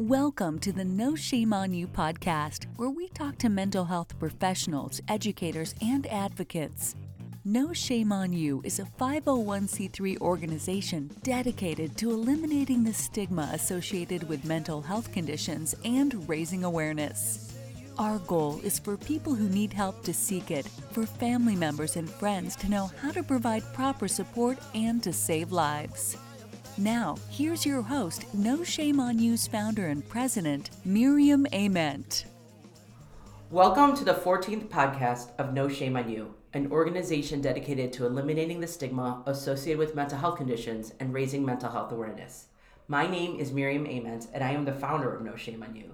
Welcome to the No Shame on You podcast, where we talk to mental health professionals, educators, and advocates. No Shame on You is a 501c3 organization dedicated to eliminating the stigma associated with mental health conditions and raising awareness. Our goal is for people who need help to seek it, for family members and friends to know how to provide proper support and to save lives. Now, here's your host, No Shame on You's founder and president, Miriam Ament. Welcome to the 14th podcast of No Shame on You, an organization dedicated to eliminating the stigma associated with mental health conditions and raising mental health awareness. My name is Miriam Ament, and I am the founder of No Shame on You.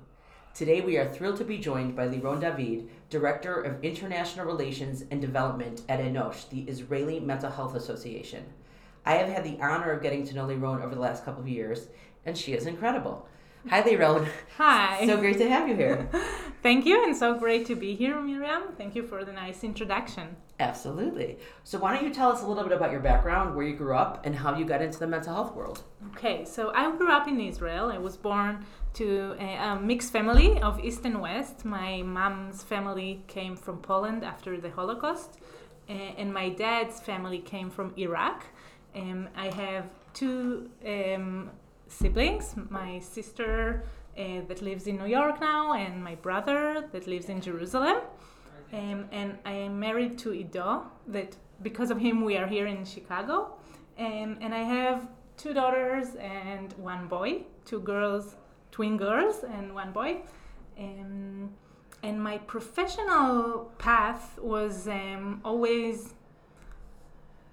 Today, we are thrilled to be joined by Liron David, Director of International Relations and Development at Enosh, the Israeli Mental Health Association. I have had the honor of getting to know Liron over the last couple of years, and she is incredible. Hi, Liron. Hi. So great to have you here. Thank you, and so great to be here, Miriam. Thank you for the nice introduction. Absolutely. So, why don't you tell us a little bit about your background, where you grew up, and how you got into the mental health world? Okay, so I grew up in Israel. I was born to a, a mixed family of East and West. My mom's family came from Poland after the Holocaust, and my dad's family came from Iraq. Um, I have two um, siblings my sister uh, that lives in New York now, and my brother that lives in Jerusalem. Um, and I am married to Ido, that because of him we are here in Chicago. Um, and I have two daughters and one boy, two girls, twin girls, and one boy. Um, and my professional path was um, always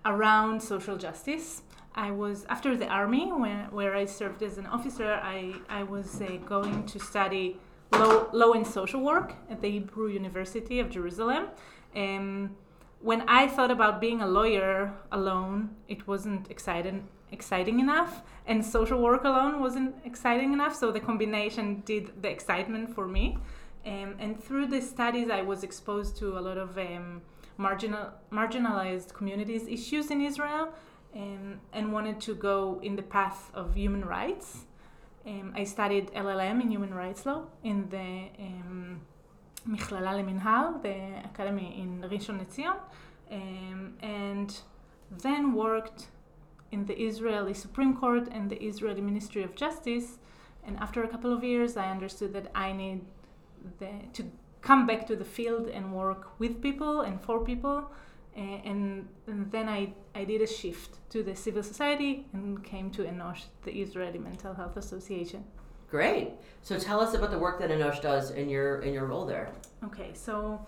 around social justice. I was after the army, when, where I served as an officer. I I was uh, going to study law, law and social work at the Hebrew University of Jerusalem. Um, when I thought about being a lawyer alone, it wasn't exciting exciting enough, and social work alone wasn't exciting enough. So the combination did the excitement for me. Um, and through the studies, I was exposed to a lot of um, marginal, marginalized communities issues in Israel um, and wanted to go in the path of human rights. Um, I studied LLM in human rights law in the um, Michlala Leminhal, the academy in Rishon LeZion, um, and then worked in the Israeli Supreme Court and the Israeli Ministry of Justice. And after a couple of years, I understood that I need the, to come back to the field and work with people and for people. And, and, then I, I did a shift to the civil society and came to Enosh, the Israeli Mental Health Association. Great. So tell us about the work that Enosh does in your in your role there. Okay, so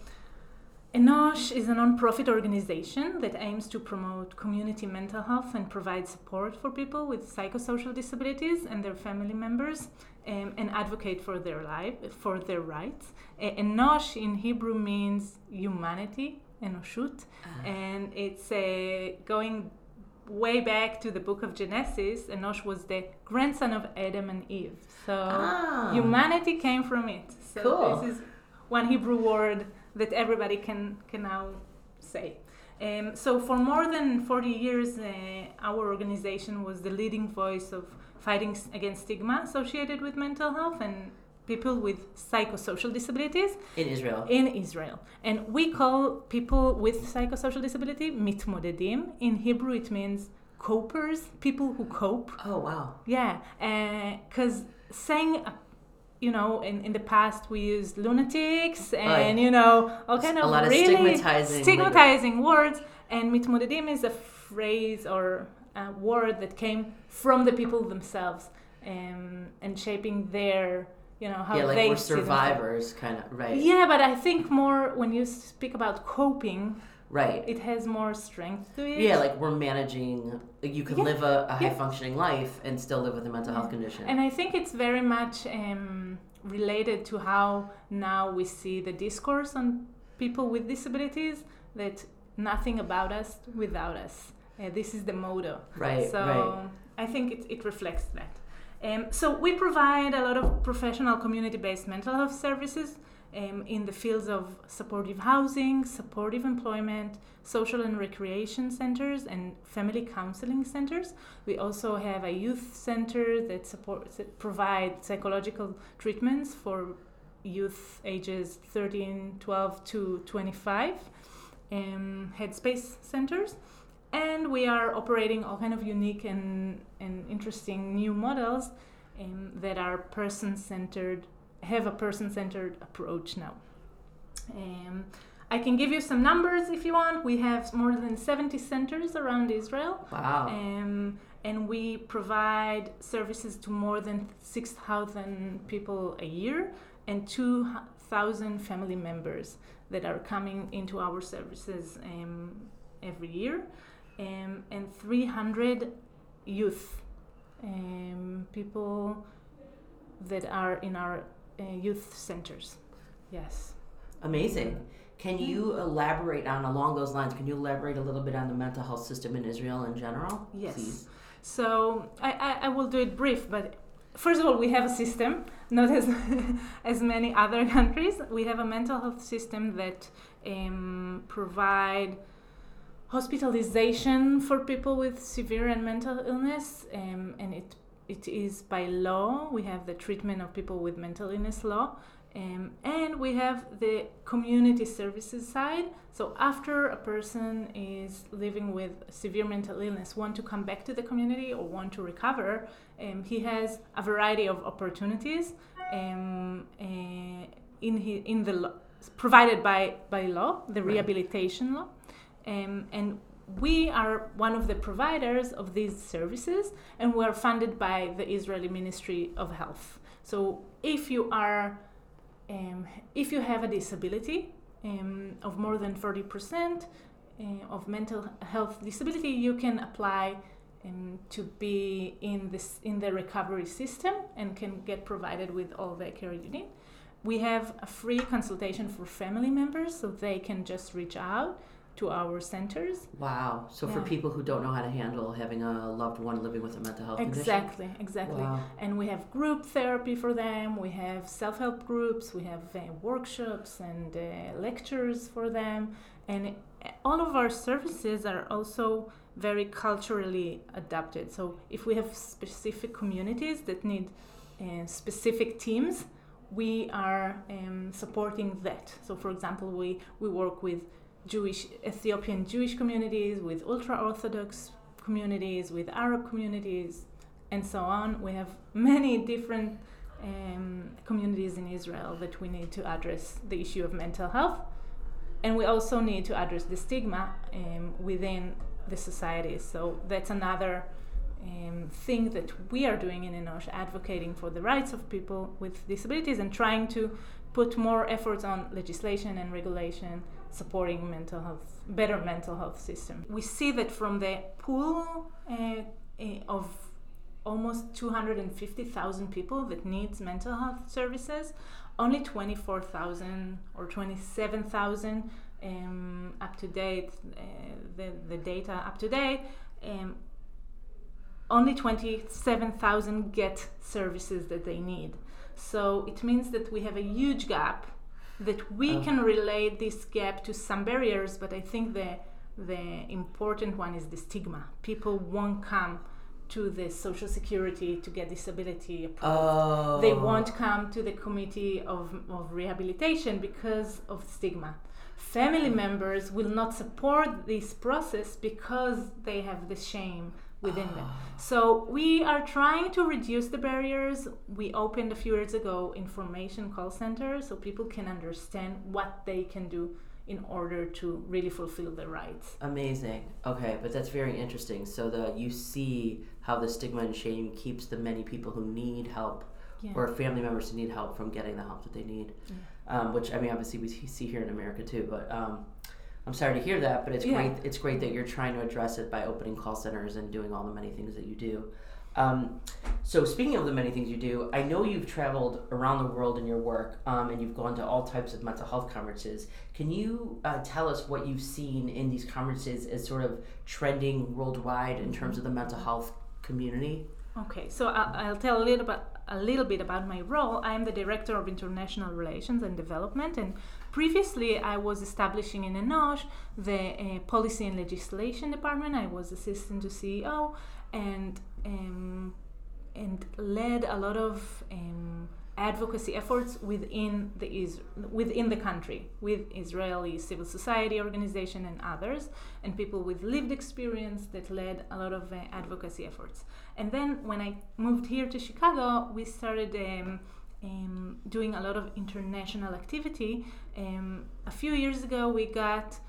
Enosh is a non-profit organization that aims to promote community mental health and provide support for people with psychosocial disabilities and their family members um, and advocate for their life for their rights. Uh, Enosh in Hebrew means humanity, enoshut, uh-huh. and it's uh, going way back to the book of Genesis. Enosh was the grandson of Adam and Eve, so ah. humanity came from it. So cool. this is one Hebrew word that everybody can can now say. Um, so for more than 40 years, uh, our organization was the leading voice of fighting against stigma associated with mental health and people with psychosocial disabilities in Israel. In Israel, and we call people with psychosocial disability mitmodedim. In Hebrew, it means copers, people who cope. Oh wow! Yeah, because uh, saying. You know, in, in the past we used lunatics and you know all kind of, of really stigmatizing, stigmatizing words. And mitmodedim is a phrase or a word that came from the people themselves um, and shaping their you know how yeah, like they we're survivors kind of right. Yeah but i think more when you speak about coping right it has more strength to it yeah like we're managing like you can yeah. live a, a high yeah. functioning life and still live with a mental yeah. health condition and i think it's very much um, related to how now we see the discourse on people with disabilities that nothing about us without us uh, this is the motto right so right. i think it, it reflects that um, so we provide a lot of professional community-based mental health services um, in the fields of supportive housing, supportive employment, social and recreation centers, and family counseling centers. We also have a youth center that supports that provide psychological treatments for youth ages 13, 12 to 25, um, headspace centers. And we are operating all kind of unique and, and interesting new models um, that are person-centered have a person-centered approach now. Um, I can give you some numbers if you want. We have more than 70 centers around Israel. Wow. Um, and we provide services to more than 6,000 people a year and 2,000 family members that are coming into our services um, every year, um, and 300 youth um, people that are in our youth centers. Yes. Amazing. Can you elaborate on along those lines? Can you elaborate a little bit on the mental health system in Israel in general? Yes. Please? So I, I, I will do it brief, but first of all, we have a system, not as as many other countries. We have a mental health system that um, provide hospitalization for people with severe and mental illness, um, and it it is by law. We have the treatment of people with mental illness law, um, and we have the community services side. So after a person is living with severe mental illness, want to come back to the community or want to recover, um, he has a variety of opportunities um, uh, in his, in the provided by by law, the Right. rehabilitation law, um, and we are one of the providers of these services, and we are funded by the Israeli Ministry of Health. So if you are um, if you have a disability um, of more than 40% uh, of mental health disability, you can apply um, to be in this in the recovery system and can get provided with all the care you need. We have a free consultation for family members, so they can just reach out to our centers. Wow. So for people who don't know how to handle having a loved one living with a mental health condition. Exactly, exactly. Wow. And we have group therapy for them. We have self-help groups. We have uh, workshops and uh, lectures for them. And uh, all of our services are also very culturally adapted. So if we have specific communities that need uh, specific teams, we are um, supporting that. So, for example, we, we work with Jewish Ethiopian Jewish communities, with ultra Orthodox communities, with Arab communities, and so on. We have many different um, communities in Israel that we need to address the issue of mental health, and we also need to address the stigma um, within the society. So that's another um, thing that we are doing in Enosh, advocating for the rights of people with disabilities and trying to put more efforts on legislation and regulation supporting mental health, better mental health system. We see that from the pool uh, eh, of almost 250,000 people that needs mental health services, only 24,000 or 27,000 um, up to date, uh, the, the data up to date, um, only 27,000 get services that they need. So it means that we have a huge gap that we Oh. can relate this gap to some barriers, but I think the the important one is the stigma. People won't come to the social security to get disability approved. Oh. They won't come to the committee of, of rehabilitation because of stigma. Family mm. members will not support this process because they have the shame within them. So we are trying to reduce the barriers. We opened a few years ago information call center so people can understand what they can do in order to really fulfill their rights. Amazing. Okay, but that's very interesting. So the you see how the stigma and shame keeps the many people who need help Yeah. or family members who need help from getting the help that they need. Um, which I mean, obviously we see here in America too. But um, I'm sorry to hear that. But it's Yeah. great. It's great that you're trying to address it by opening call centers and doing all the many things that you do. Um, so speaking of the many things you do, I know you've traveled around the world in your work, um, and you've gone to all types of mental health conferences. Can you uh, tell us what you've seen in these conferences as sort of trending worldwide in terms of the mental health community? Okay, so I'll, I'll tell a little bit a little bit about my role, I am the Director of International Relations and Development. And previously, I was establishing in Enosh the uh, Policy and Legislation Department. I was assistant to CEO and um, and led a lot of um, advocacy efforts within the Is- within the country with Israeli civil society organization and others and people with lived experience that led a lot of uh, advocacy efforts. And then when I moved here to Chicago, we started um, um, doing a lot of international activity. Um, a few years ago, we got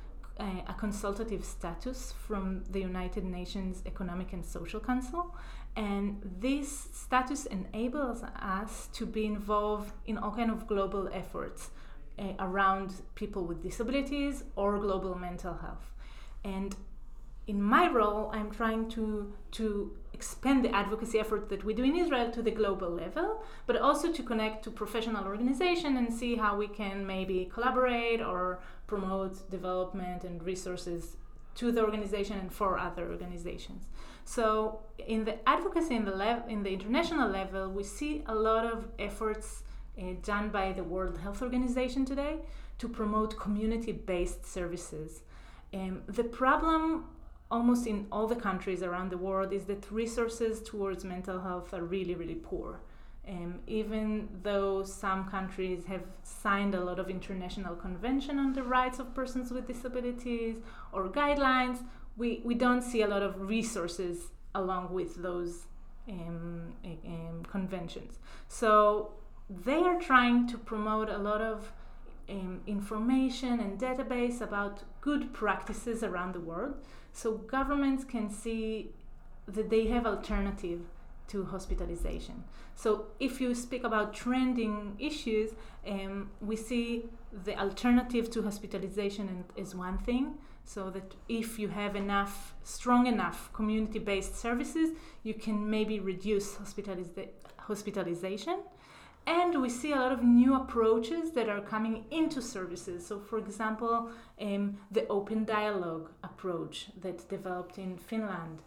uh, a consultative status from the United Nations Economic and Social Council, and this status enables us to be involved in all kind of global efforts uh, around people with disabilities or global mental health and in my role i'm trying to to expand the advocacy effort that we do in israel to the global level but also to connect to professional organization and see how we can maybe collaborate or promote development and resources to the organization and for other organizations so in the advocacy in the lev- in the international level, we see a lot of efforts uh, done by the World Health Organization today to promote community-based services. Um, the problem almost in all the countries around the world is that resources towards mental health are really, really poor. Um, even though some countries have signed a lot of international convention on the rights of persons with disabilities or guidelines, we, we don't see a lot of resources along with those um, um, conventions. So they are trying to promote a lot of um, information and database about good practices around the world so governments can see that they have alternative to hospitalization. So if you speak about trending issues, um, we see the alternative to hospitalization is one thing so that if you have enough strong enough community-based services you can maybe reduce hospitaliza- hospitalization and we see a lot of new approaches that are coming into services. So for example um, the open dialogue approach that developed in finland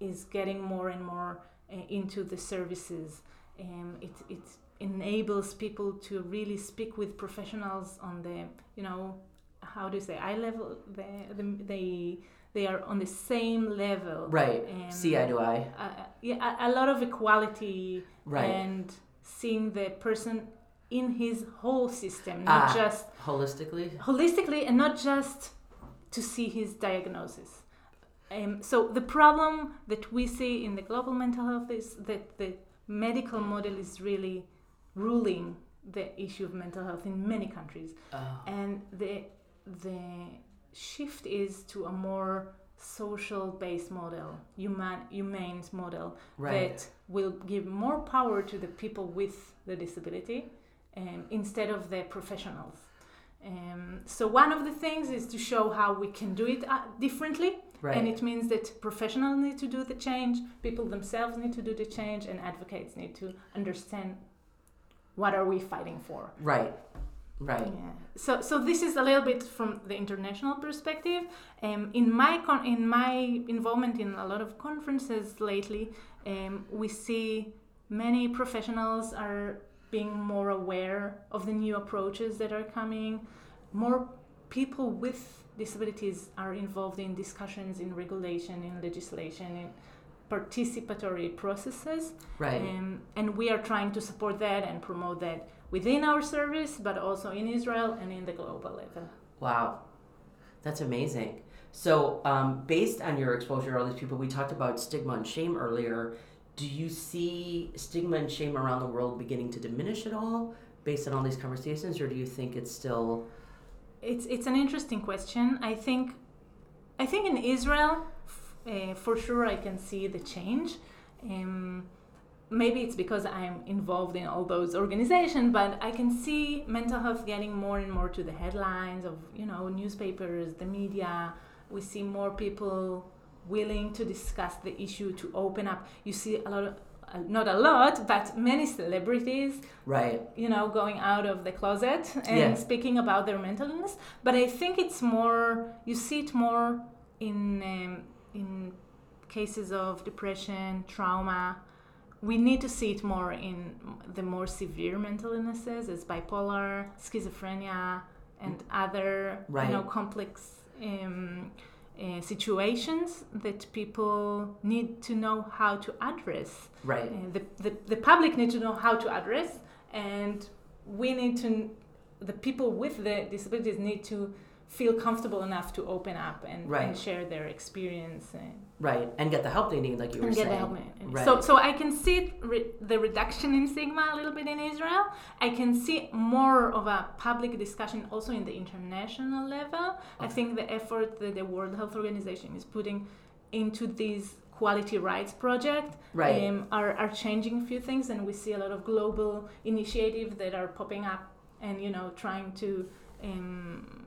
is getting more and more uh, into the services. Um, it, it enables people to really speak with professionals on the you know how do you say eye level? They they they are on the same level. Right. Um, see eye to eye. uh, yeah a, a, lot of equality right. and seeing the person in his whole system not ah, just holistically? holistically and not just to see his diagnosis. Um, so the problem that we see in the global mental health is that the medical model is really ruling the issue of mental health in many countries. Oh. and the the shift is to a more social based model, human humane model right. that will give more power to the people with the disability um, instead of the professionals. Um, so one of the things is to show how we can do it uh, differently, right. and it means that professionals need to do the change, people themselves need to do the change, and advocates need to understand what are we fighting for. Right. Right. Yeah. So so this is a little bit from the international perspective. Um, in my con- in my involvement in a lot of conferences lately, um, we see many professionals are being more aware of the new approaches that are coming. More people with disabilities are involved in discussions in regulation, in legislation, in participatory processes. Right. Um, and we are trying to support that and promote that within our service, but also in Israel and in the global level. Wow, that's amazing. So, um, based on your exposure to all these people, we talked about stigma and shame earlier. Do you see stigma and shame around the world beginning to diminish at all based on all these conversations, or do you think it's still? It's it's an interesting question. I think, I think in Israel, uh, for sure, I can see the change. Um, maybe it's because I'm involved in all those organizations, but I can see mental health getting more and more to the headlines of you know newspapers, the media. We see more people willing to discuss the issue, to open up. You see a lot of uh, not a lot, but many celebrities, right? You know, going out of the closet and yeah. speaking about their mental illness. But I think it's more. You see it more in um, in cases of depression, trauma, we need to see it more in the more severe mental illnesses as bipolar, schizophrenia, and other Right. you know complex um, uh, situations that people need to know how to address. Right. Uh, the, the, the public need to know how to address, and we need to, the people with the disabilities need to feel comfortable enough to open up and, Right. and share their experience. And, Right. And get the help they need, like you were and get saying. the help. Right. So, so I can see re- the reduction in stigma a little bit in Israel. I can see more of a public discussion also in the international level. I think the effort that the World Health Organization is putting into this quality rights project Right. um, are, are changing a few things, and we see a lot of global initiatives that are popping up and you know trying to. Um,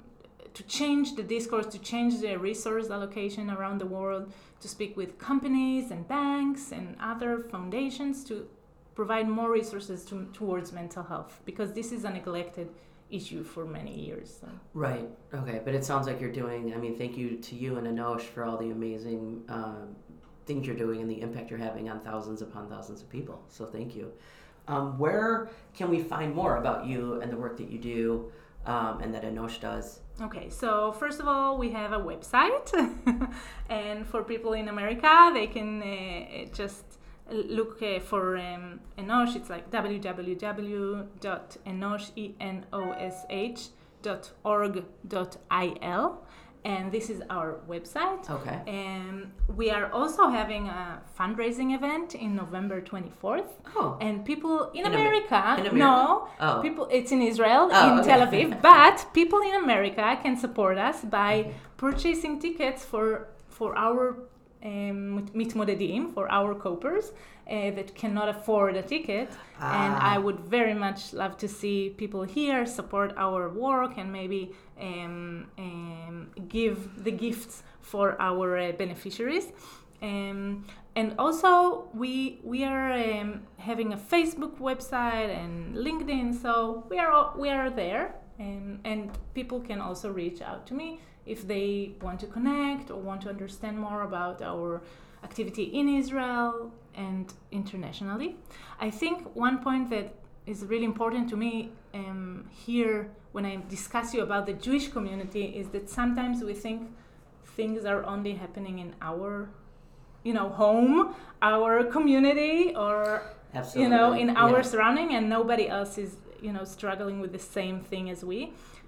to change the discourse, to change the resource allocation around the world, to speak with companies and banks and other foundations to provide more resources to, towards mental health because this is a neglected issue for many years. So. Right. Okay. But it sounds like you're doing. I mean, thank you to you and Enosh for all the amazing um, things you're doing and the impact you're having on thousands upon thousands of people. So thank you. Um, where can we find more about you and the work that you do um, and that Enosh does? Okay, so first of all, we have a website, and for people in America, they can uh, just look uh, for um, Enosh. It's like www.enosh.org.il, and this is our website. Okay. And we are also having a fundraising event in November 24th. Oh. And people in, In Amer- America, in America? no, Oh. people. It's in Israel, Oh, in okay. Tel Aviv, but people in America can support us by Okay. purchasing tickets for for our um, mitmodedim, for our copers uh, that cannot afford a ticket. And Ah. I would very much love to see people here support our work and maybe um, um, give the gifts for our uh, beneficiaries. Um, and also, we we are um, having a Facebook website and LinkedIn, so we are we are there, and and people can also reach out to me if they want to connect or want to understand more about our activity in Israel and internationally. I think one point that is really important to me um, here when I discuss you about the Jewish community is that sometimes we think things are only happening in our you know home our community or Absolutely. you know in our Yeah. surrounding and nobody else is you know struggling with the same thing as we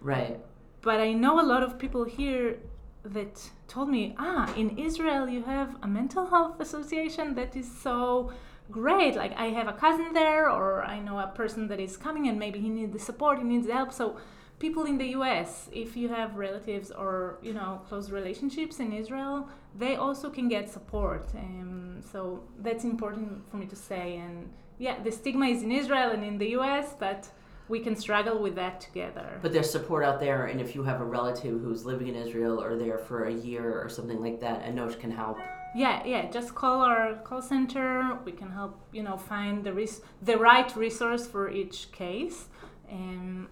Right. But I know a lot of people here that told me, ah, in Israel you have a mental health association that is so great. Like I have a cousin there, or I know a person that is coming and maybe he needs the support, he needs the help. So people in the US, if you have relatives or you know close relationships in Israel, they also can get support. Um, so that's important for me to say. And yeah, the stigma is in Israel and in the US, but we can struggle with that together. But there's support out there, and if you have a relative who's living in Israel or there for a year or something like that, Enosh can help. Yeah, yeah. Just call our call center. We can help you know find the res- the right resource for each case. And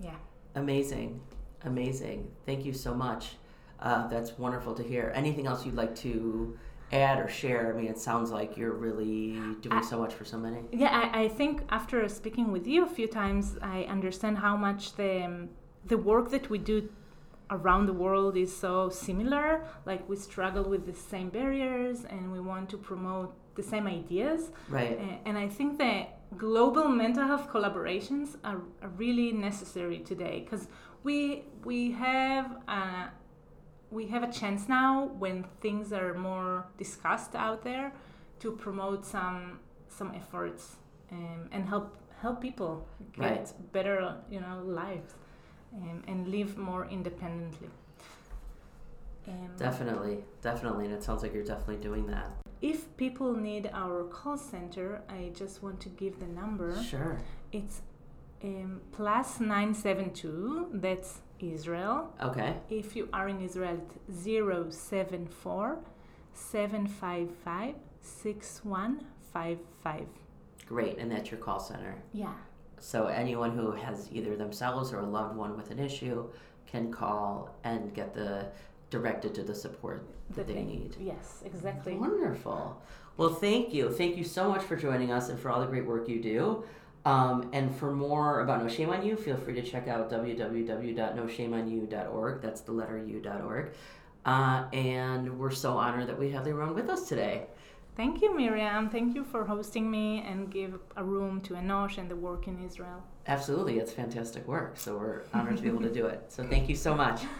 yeah, Amazing. Amazing. Thank you so much. Uh, that's wonderful to hear. Anything else you'd like to add or share? I mean, it sounds like you're really doing I- so much for so many. yeah. I, I think after speaking with you a few times, I understand how much the um, the work that we do around the world is so similar. Like we struggle with the same barriers, and we want to promote the same ideas. Right. And I think that global mental health collaborations are, are really necessary today because we we have a, we have a chance now when things are more discussed out there to promote some some efforts um, and help help people get Right. better you know lives um, and live more independently. Um, Definitely. Definitely. And it sounds like you're definitely doing that. if people need our call center, I just want to give the number. Sure. It's um, plus 972, that's Israel. Okay. If you are in Israel, it's 074 755 6155. Great. And that's your call center. Yeah. So anyone who has either themselves or a loved one with an issue can call and get the directed to the support that the they thing. need. Yes, exactly. Wonderful. Well, thank you. Thank you so much for joining us and for all the great work you do. Um, and for more about No Shame on You, feel free to check out www.noshameonyou.org. That's the letter u.org. Uh, and we're so honored that we have Liron with us today. Thank you, Miriam. Thank you for hosting me and give a room to Enosh and the work in Israel. Absolutely. It's fantastic work. So we're honored to be able to do it. So thank you so much.